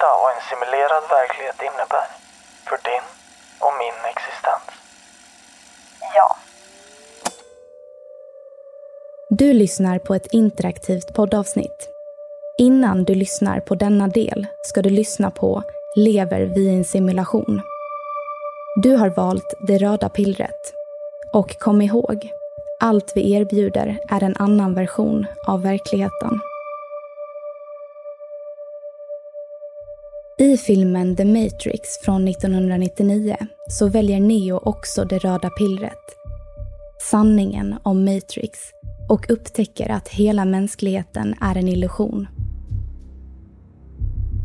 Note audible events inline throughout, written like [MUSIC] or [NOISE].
Veta vad en simulerad verklighet innebär? För din och min existens. Ja. Du lyssnar på ett interaktivt poddavsnitt. Innan du lyssnar på denna del ska du lyssna på Lever vi i en simulation? Du har valt det röda pillret. Och kom ihåg, allt vi erbjuder är en annan version av verkligheten. I filmen The Matrix från 1999 så väljer Neo också det röda pillret. Sanningen om Matrix och upptäcker att hela mänskligheten är en illusion.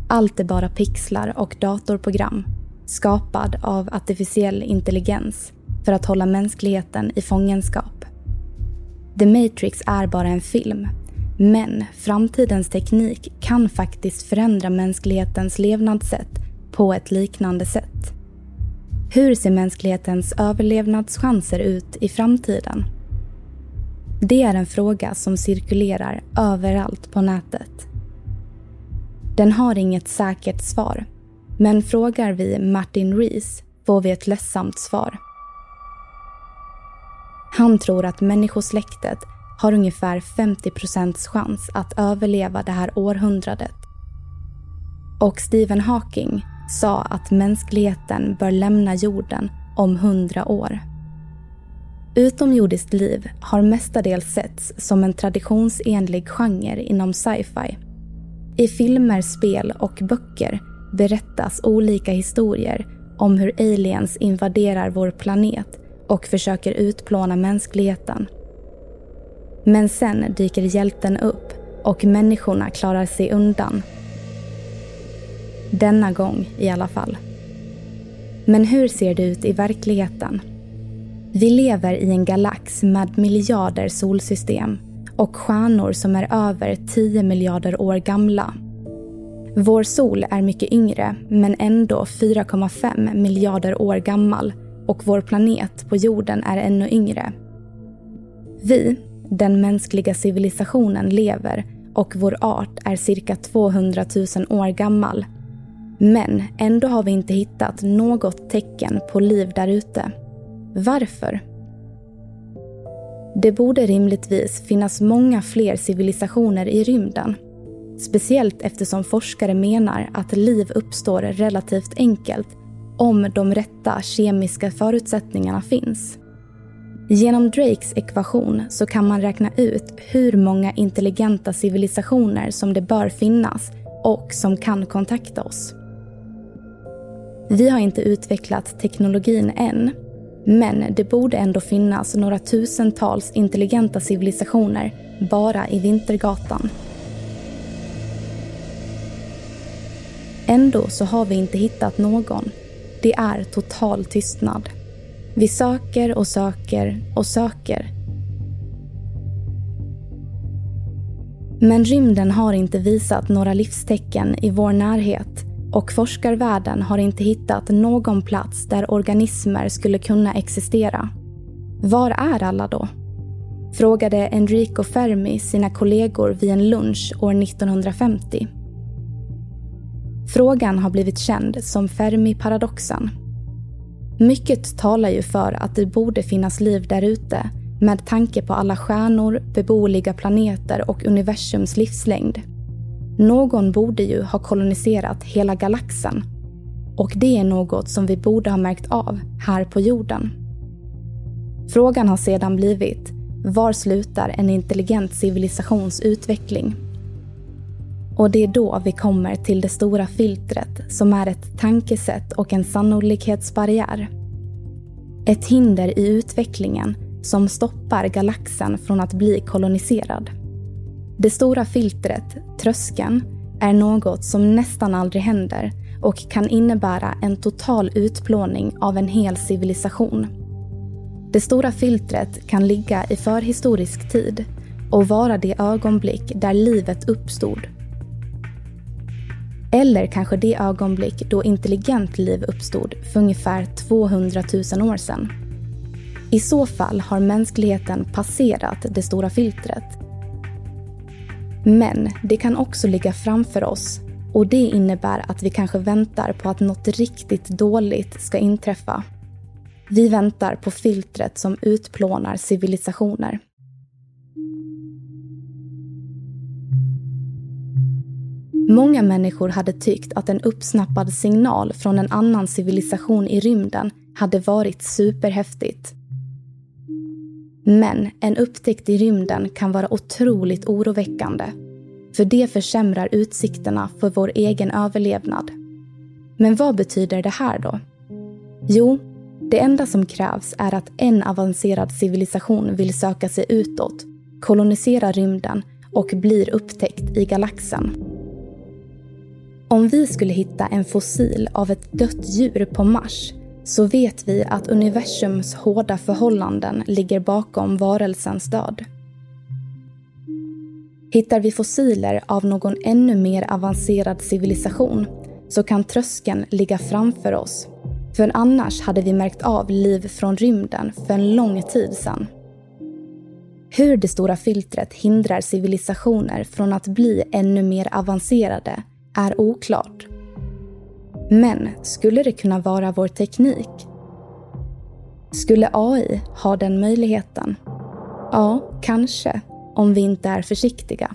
Allt är bara pixlar och datorprogram skapad av artificiell intelligens för att hålla mänskligheten i fångenskap. The Matrix är bara en film men framtidens teknik kan faktiskt förändra mänsklighetens levnadssätt på ett liknande sätt. Hur ser mänsklighetens överlevnadschanser ut i framtiden? Det är en fråga som cirkulerar överallt på nätet. Den har inget säkert svar, men frågar vi Martin Rees får vi ett ledsamt svar. Han tror att människosläktet har ungefär 50 procents chans att överleva det här århundradet. Och Stephen Hawking sa att mänskligheten bör lämna jorden om hundra år. Utomjordiskt liv har mestadels setts som en traditionsenlig genre inom sci-fi. I filmer, spel och böcker berättas olika historier om hur aliens invaderar vår planet och försöker utplåna mänskligheten. Men sen dyker hjälten upp och människorna klarar sig undan. Denna gång i alla fall. Men hur ser det ut i verkligheten? Vi lever i en galax med miljarder solsystem och stjärnor som är över 10 miljarder år gamla. Vår sol är mycket yngre, men ändå 4,5 miljarder år gammal och vår planet på jorden är ännu yngre. Vi, den mänskliga civilisationen lever och vår art är cirka 200 000 år gammal. Men ändå har vi inte hittat något tecken på liv där ute. Varför? Det borde rimligtvis finnas många fler civilisationer i rymden. Speciellt eftersom forskare menar att liv uppstår relativt enkelt om de rätta kemiska förutsättningarna finns. Genom Drakes ekvation så kan man räkna ut hur många intelligenta civilisationer som det bör finnas och som kan kontakta oss. Vi har inte utvecklat teknologin än, men det borde ändå finnas några tusentals intelligenta civilisationer bara i Vintergatan. Ändå så har vi inte hittat någon. Det är total tystnad. Vi söker och söker och söker. Men rymden har inte visat några livstecken i vår närhet och forskarvärlden har inte hittat någon plats där organismer skulle kunna existera. Var är alla då? Frågade Enrico Fermi sina kollegor vid en lunch år 1950. Frågan har blivit känd som Fermi-paradoxen. Mycket talar ju för att det borde finnas liv där ute med tanke på alla stjärnor, beboeliga planeter och universums livslängd. Någon borde ju ha koloniserat hela galaxen. Och det är något som vi borde ha märkt av här på jorden. Frågan har sedan blivit, var slutar en intelligent civilisations utveckling? Och det är då vi kommer till det stora filtret som är ett tankesätt och en sannolikhetsbarriär. Ett hinder i utvecklingen som stoppar galaxen från att bli koloniserad. Det stora filtret, tröskeln, är något som nästan aldrig händer och kan innebära en total utplåning av en hel civilisation. Det stora filtret kan ligga i förhistorisk tid och vara det ögonblick där livet uppstod. Eller kanske det ögonblick då intelligent liv uppstod för ungefär 200 000 år sedan. I så fall har mänskligheten passerat det stora filtret. Men det kan också ligga framför oss och det innebär att vi kanske väntar på att något riktigt dåligt ska inträffa. Vi väntar på filtret som utplånar civilisationer. Många människor hade tyckt att en uppsnappad signal från en annan civilisation i rymden hade varit superhäftigt. Men en upptäckt i rymden kan vara otroligt oroväckande. För det försämrar utsikterna för vår egen överlevnad. Men vad betyder det här då? Jo, det enda som krävs är att en avancerad civilisation vill söka sig utåt, kolonisera rymden och blir upptäckt i galaxen. Om vi skulle hitta en fossil av ett dött djur på Mars så vet vi att universums hårda förhållanden ligger bakom varelsens död. Hittar vi fossiler av någon ännu mer avancerad civilisation så kan tröskeln ligga framför oss. För annars hade vi märkt av liv från rymden för en lång tid sedan. Hur det stora filtret hindrar civilisationer från att bli ännu mer avancerade är oklart. Men skulle det kunna vara vår teknik? Skulle AI ha den möjligheten? Ja, kanske, om vi inte är försiktiga.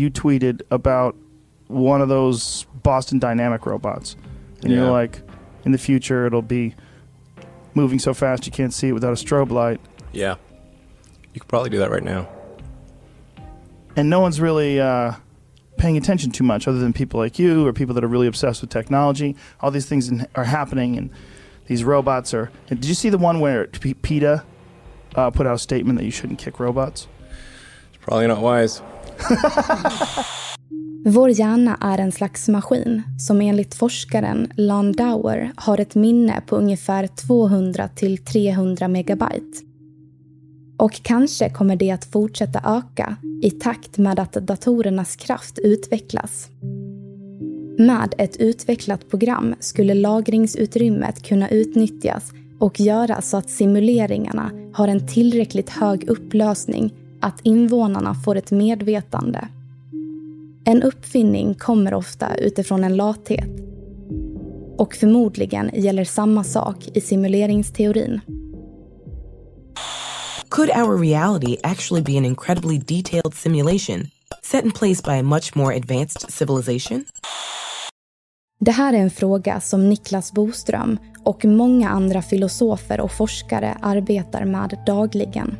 You tweeted about one of those Boston Dynamic robots, and Yeah. you're like, in the future it'll be moving so fast you can't see it without a strobe light, Yeah. You could probably do that right now. and no one's really uh, paying attention too much, other than people like you or people that are really obsessed with technology. All these things in, are happening, and these robots are. and did you see the one where P- PETA uh, put out a statement that you shouldn't kick robots? It's probably not wise. [LAUGHS] Vår hjärna är en slags maskin som enligt forskaren Landauer har ett minne på ungefär 200 till 300 megabyte. Och kanske kommer det att fortsätta öka i takt med att datorernas kraft utvecklas. Med ett utvecklat program skulle lagringsutrymmet kunna utnyttjas och göra så att simuleringarna har en tillräckligt hög upplösning att invånarna får ett medvetande. En uppfinning kommer ofta utifrån en lathet. Och förmodligen gäller samma sak i simuleringsteorin. Could our reality actually be an incredibly detailed simulation set in place by a much more advanced civilization? Det här är en fråga som Niklas Boström och många andra filosofer och forskare arbetar med dagligen.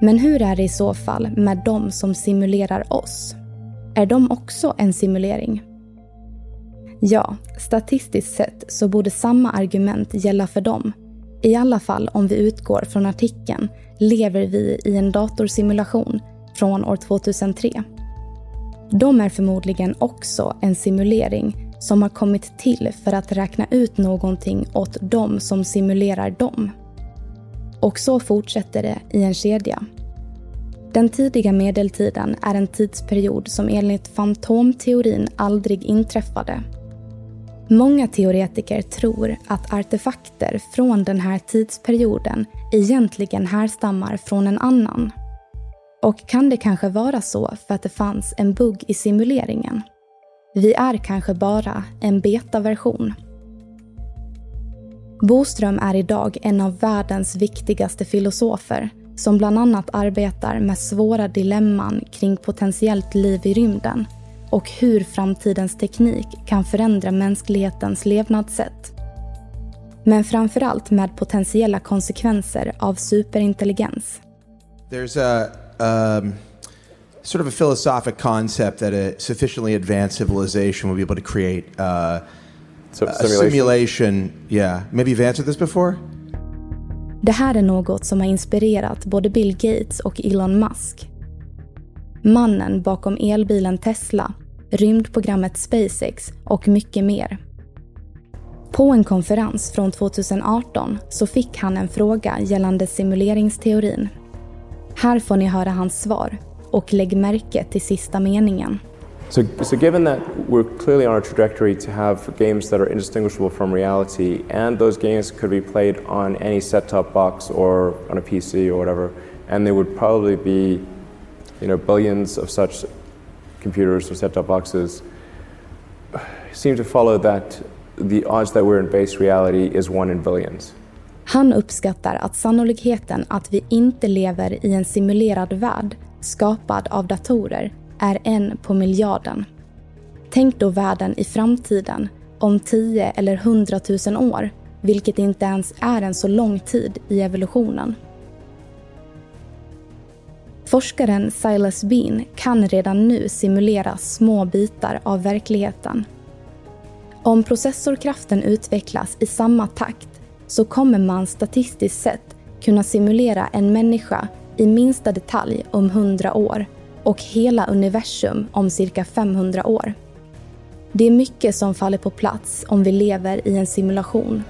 Men hur är det i så fall med de som simulerar oss? Är de också en simulering? Ja, statistiskt sett så borde samma argument gälla för dem. I alla fall om vi utgår från artikeln Lever vi i en datorsimulation från år 2003. De är förmodligen också en simulering som har kommit till för att räkna ut någonting åt dem som simulerar dem. Och så fortsätter det i en kedja. Den tidiga medeltiden är en tidsperiod som enligt fantomteorin aldrig inträffade. Många teoretiker tror att artefakter från den här tidsperioden egentligen härstammar från en annan. Och kan det kanske vara så för att det fanns en bugg i simuleringen? Vi är kanske bara en betaversion. Boström är idag en av världens viktigaste filosofer som bland annat arbetar med svåra dilemman kring potentiellt liv i rymden och hur framtidens teknik kan förändra mänsklighetens levnadssätt. Men framförallt med potentiella konsekvenser av superintelligens. There's a um, sort of a philosophic concept that a sufficiently advanced civilization will be able to create uh, A simulation. simulation. Yeah, maybe you've answered this before. Det här är något som har inspirerat både Bill Gates och Elon Musk. Mannen bakom elbilen Tesla, rymdprogrammet SpaceX och mycket mer. På en konferens från 2018 så fick han en fråga gällande simuleringsteorin. Här får ni höra hans svar och lägg märke till sista meningen. So, so given that we're clearly on a trajectory to have games that are indistinguishable from reality, and those games could be played on any set-top box or on a PC or whatever, and there would probably be, you know, billions of such computers or set-top boxes, [SIGHS] seem to follow that the odds that we're in base reality is one in billions. Han uppskattar att sannolikheten att vi inte lever i en simulerad värld skapad av datorer är en på miljarden. Tänk då världen i framtiden, om 10 eller 100 000 år, vilket inte ens är en så lång tid i evolutionen. Forskaren Silas Bean kan redan nu simulera små bitar av verkligheten. Om processorkraften utvecklas i samma takt så kommer man statistiskt sett kunna simulera en människa i minsta detalj om 100 år och hela universum om cirka 500 år. Det är mycket som faller på plats om vi lever i en simulation.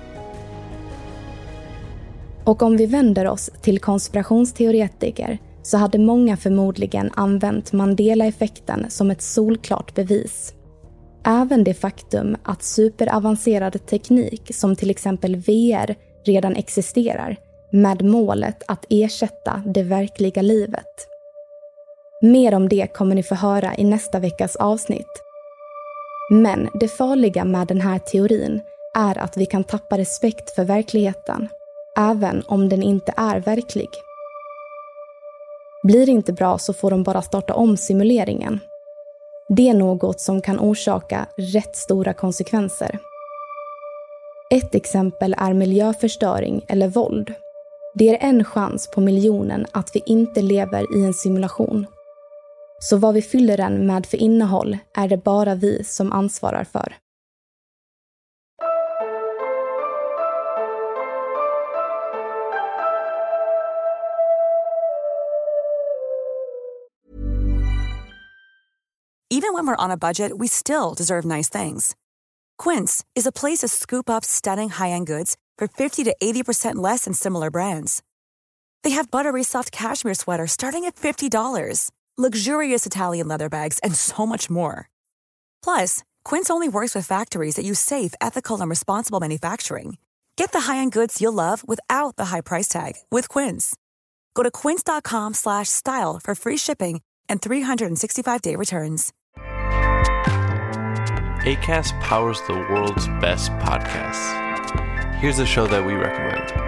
Och om vi vänder oss till konspirationsteoretiker så hade många förmodligen använt Mandela-effekten som ett solklart bevis. Även det faktum att superavancerad teknik som till exempel VR redan existerar med målet att ersätta det verkliga livet. Mer om det kommer ni få höra i nästa veckas avsnitt. Men det farliga med den här teorin är att vi kan tappa respekt för verkligheten, även om den inte är verklig. Blir det inte bra så får de bara starta om simuleringen. Det är något som kan orsaka rätt stora konsekvenser. Ett exempel är miljöförstöring eller våld. Det är en chans på miljonen att vi inte lever i en simulation. Så vad vi fyller den med för innehåll är det bara vi som ansvarar för. Even when we're on a budget we still deserve nice things. Quince is a place to scoop up stunning high-end goods for 50 to 80% less than similar brands. They have buttery soft cashmere sweaters starting at $50, luxurious Italian leather bags, and so much more. Plus, Quince only works with factories that use safe, ethical, and responsible manufacturing. Get the high-end goods you'll love without the high price tag with Quince. Go to quince.com/style for free shipping and 365-day returns. ACAST powers the world's best podcasts. Here's a show that we recommend.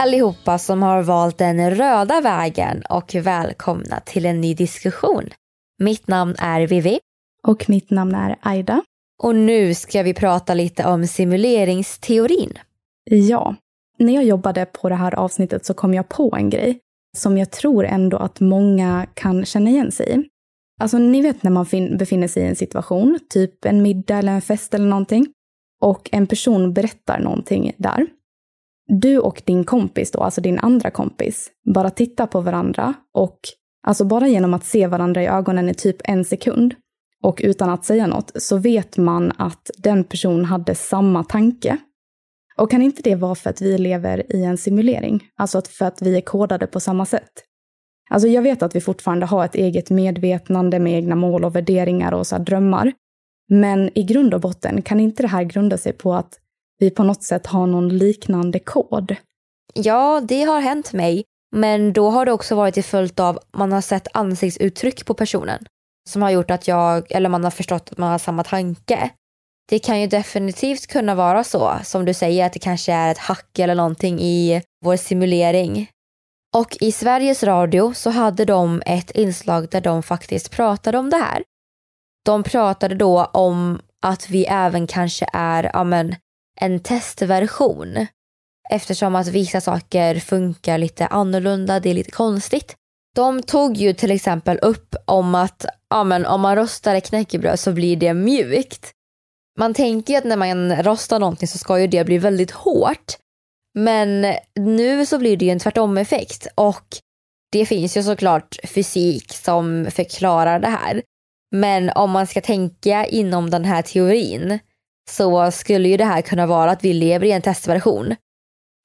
allihopa som har valt den röda vägen och välkomna till en ny diskussion. Mitt namn är Vivi. Och mitt namn är Aida. Och nu ska vi prata lite om simuleringsteorin. Ja, när jag jobbade på det här avsnittet så kom jag på en grej som jag tror ändå att många kan känna igen sig i. Alltså ni vet när man befinner sig i en situation, typ en middag eller en fest eller någonting, och en person berättar någonting där du och din kompis då, alltså din andra kompis, bara tittar på varandra och alltså bara genom att se varandra i ögonen i typ en sekund och utan att säga något så vet man att den personen hade samma tanke. Och kan inte det vara för att vi lever i en simulering? Alltså för att vi är kodade på samma sätt? Alltså jag vet att vi fortfarande har ett eget medvetande med egna mål och värderingar och så drömmar. Men i grund och botten kan inte det här grunda sig på att vi på något sätt har någon liknande kod. Ja, det har hänt mig. Men då har det också varit i följd av man har sett ansiktsuttryck på personen som har gjort att jag, eller man har förstått att man har samma tanke. Det kan ju definitivt kunna vara så, som du säger, att det kanske är ett hack eller någonting i vår simulering. Och i Sveriges Radio så hade de ett inslag där de faktiskt pratade om det här. De pratade då om att vi även kanske är, ja men, en testversion. Eftersom att vissa saker funkar lite annorlunda, det är lite konstigt. De tog ju till exempel upp om att ja, men om man rostar ett knäckebröd så blir det mjukt. Man tänker ju att när man rostar någonting så ska ju det bli väldigt hårt. Men nu så blir det ju en tvärtom-effekt och det finns ju såklart fysik som förklarar det här. Men om man ska tänka inom den här teorin så skulle ju det här kunna vara att vi lever i en testversion.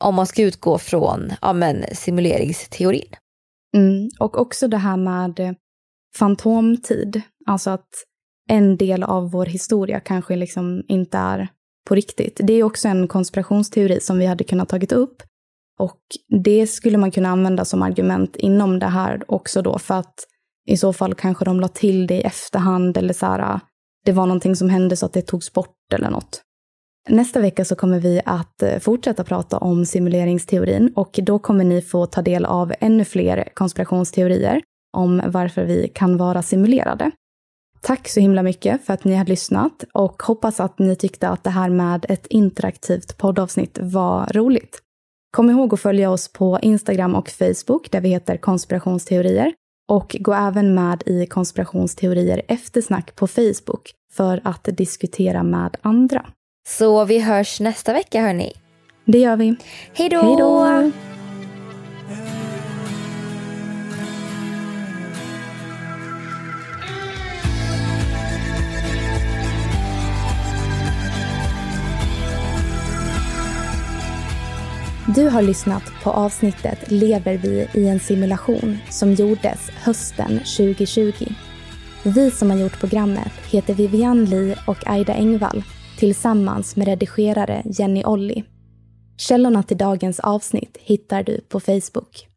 Om man ska utgå från ja, men, simuleringsteorin. Mm, och också det här med fantomtid. Alltså att en del av vår historia kanske liksom inte är på riktigt. Det är också en konspirationsteori som vi hade kunnat tagit upp. Och det skulle man kunna använda som argument inom det här också då, för att i så fall kanske de la till det i efterhand eller så här, det var någonting som hände så att det togs bort eller något. Nästa vecka så kommer vi att eh, fortsätta prata om simuleringsteorin och då kommer ni få ta del av ännu fler konspirationsteorier om varför vi kan vara simulerade. Tack så himla mycket för att ni har lyssnat och hoppas att ni tyckte att det här med ett interaktivt poddavsnitt var roligt. Kom ihåg att följa oss på Instagram och Facebook där vi heter konspirationsteorier och gå även med i konspirationsteorier eftersnack på Facebook för att diskutera med andra. Så vi hörs nästa vecka hörni. Det gör vi. Hej då! Du har lyssnat på avsnittet Lever vi i en simulation som gjordes hösten 2020. Vi som har gjort programmet heter Vivian Lee och Aida Engvall tillsammans med redigerare Jenny Olli. Källorna till dagens avsnitt hittar du på Facebook.